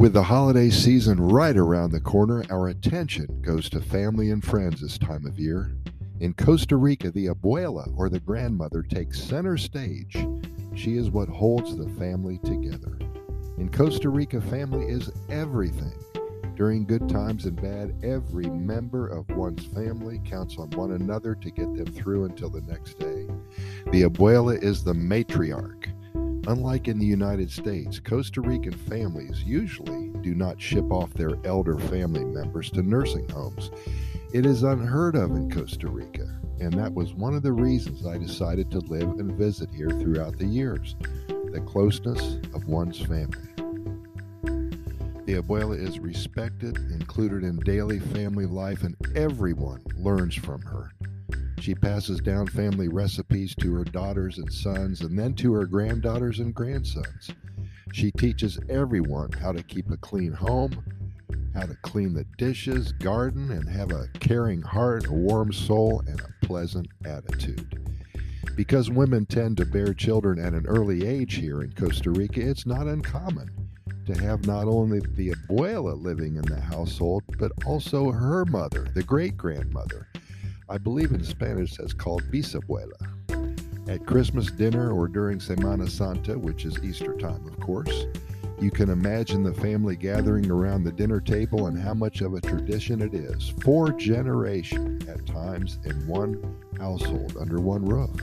With the holiday season right around the corner, our attention goes to family and friends this time of year. In Costa Rica, the abuela or the grandmother takes center stage. She is what holds the family together. In Costa Rica, family is everything. During good times and bad, every member of one's family counts on one another to get them through until the next day. The abuela is the matriarch. Unlike in the United States, Costa Rican families usually do not ship off their elder family members to nursing homes. It is unheard of in Costa Rica, and that was one of the reasons I decided to live and visit here throughout the years the closeness of one's family. The abuela is respected, included in daily family life, and everyone learns from her. She passes down family recipes to her daughters and sons, and then to her granddaughters and grandsons. She teaches everyone how to keep a clean home, how to clean the dishes, garden, and have a caring heart, a warm soul, and a pleasant attitude. Because women tend to bear children at an early age here in Costa Rica, it's not uncommon to have not only the abuela living in the household, but also her mother, the great grandmother. I believe in Spanish that's called bisabuela. At Christmas dinner or during Semana Santa, which is Easter time, of course, you can imagine the family gathering around the dinner table and how much of a tradition it is. Four generations at times in one household under one roof.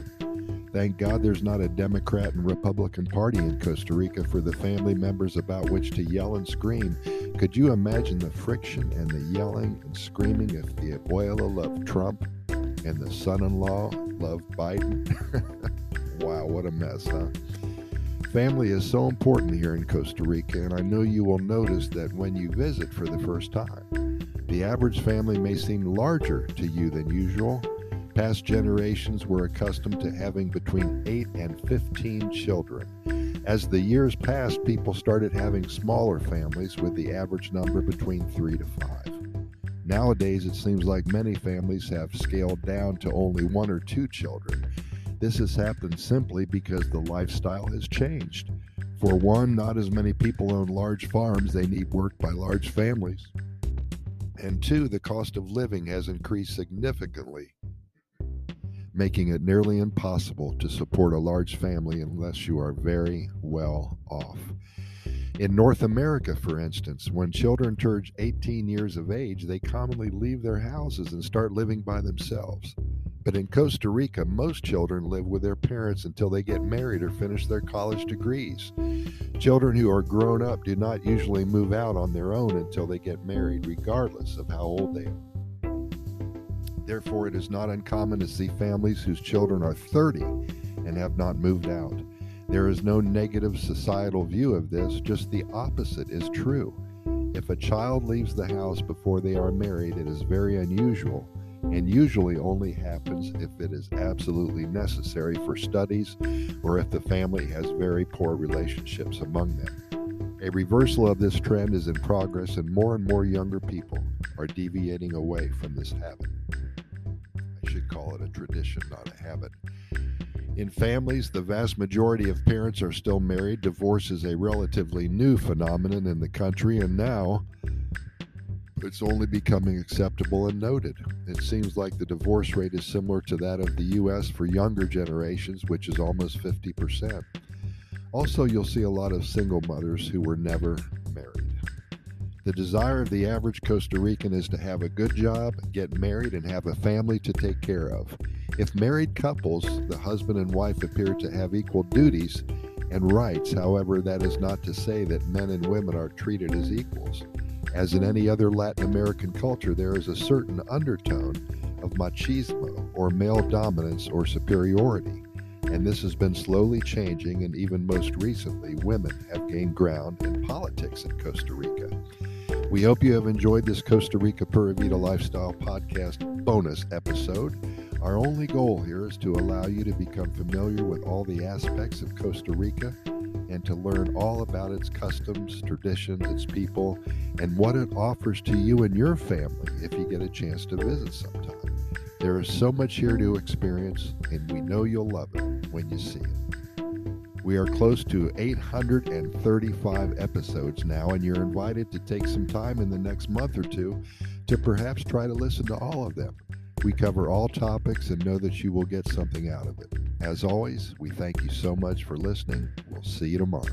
Thank God there's not a Democrat and Republican Party in Costa Rica for the family members about which to yell and scream. Could you imagine the friction and the yelling and screaming if the abuela loved Trump and the son in law loved Biden? wow, what a mess, huh? Family is so important here in Costa Rica, and I know you will notice that when you visit for the first time. The average family may seem larger to you than usual, Past generations were accustomed to having between 8 and 15 children. As the years passed, people started having smaller families with the average number between 3 to 5. Nowadays, it seems like many families have scaled down to only one or two children. This has happened simply because the lifestyle has changed. For one, not as many people own large farms, they need work by large families. And two, the cost of living has increased significantly making it nearly impossible to support a large family unless you are very well off. In North America, for instance, when children turn 18 years of age, they commonly leave their houses and start living by themselves. But in Costa Rica, most children live with their parents until they get married or finish their college degrees. Children who are grown up do not usually move out on their own until they get married, regardless of how old they are. Therefore, it is not uncommon to see families whose children are 30 and have not moved out. There is no negative societal view of this, just the opposite is true. If a child leaves the house before they are married, it is very unusual and usually only happens if it is absolutely necessary for studies or if the family has very poor relationships among them. A reversal of this trend is in progress, and more and more younger people are deviating away from this habit I should call it a tradition, not a habit. In families, the vast majority of parents are still married. Divorce is a relatively new phenomenon in the country, and now it's only becoming acceptable and noted. It seems like the divorce rate is similar to that of the U.S. for younger generations, which is almost 50%. Also, you'll see a lot of single mothers who were never married. The desire of the average Costa Rican is to have a good job, get married, and have a family to take care of. If married couples, the husband and wife appear to have equal duties and rights. However, that is not to say that men and women are treated as equals. As in any other Latin American culture, there is a certain undertone of machismo or male dominance or superiority. And this has been slowly changing, and even most recently, women have gained ground in politics in Costa Rica. We hope you have enjoyed this Costa Rica Pura Vida Lifestyle Podcast bonus episode. Our only goal here is to allow you to become familiar with all the aspects of Costa Rica and to learn all about its customs, traditions, its people, and what it offers to you and your family if you get a chance to visit sometime. There is so much here to experience, and we know you'll love it when you see it. We are close to 835 episodes now, and you're invited to take some time in the next month or two to perhaps try to listen to all of them. We cover all topics and know that you will get something out of it. As always, we thank you so much for listening. We'll see you tomorrow.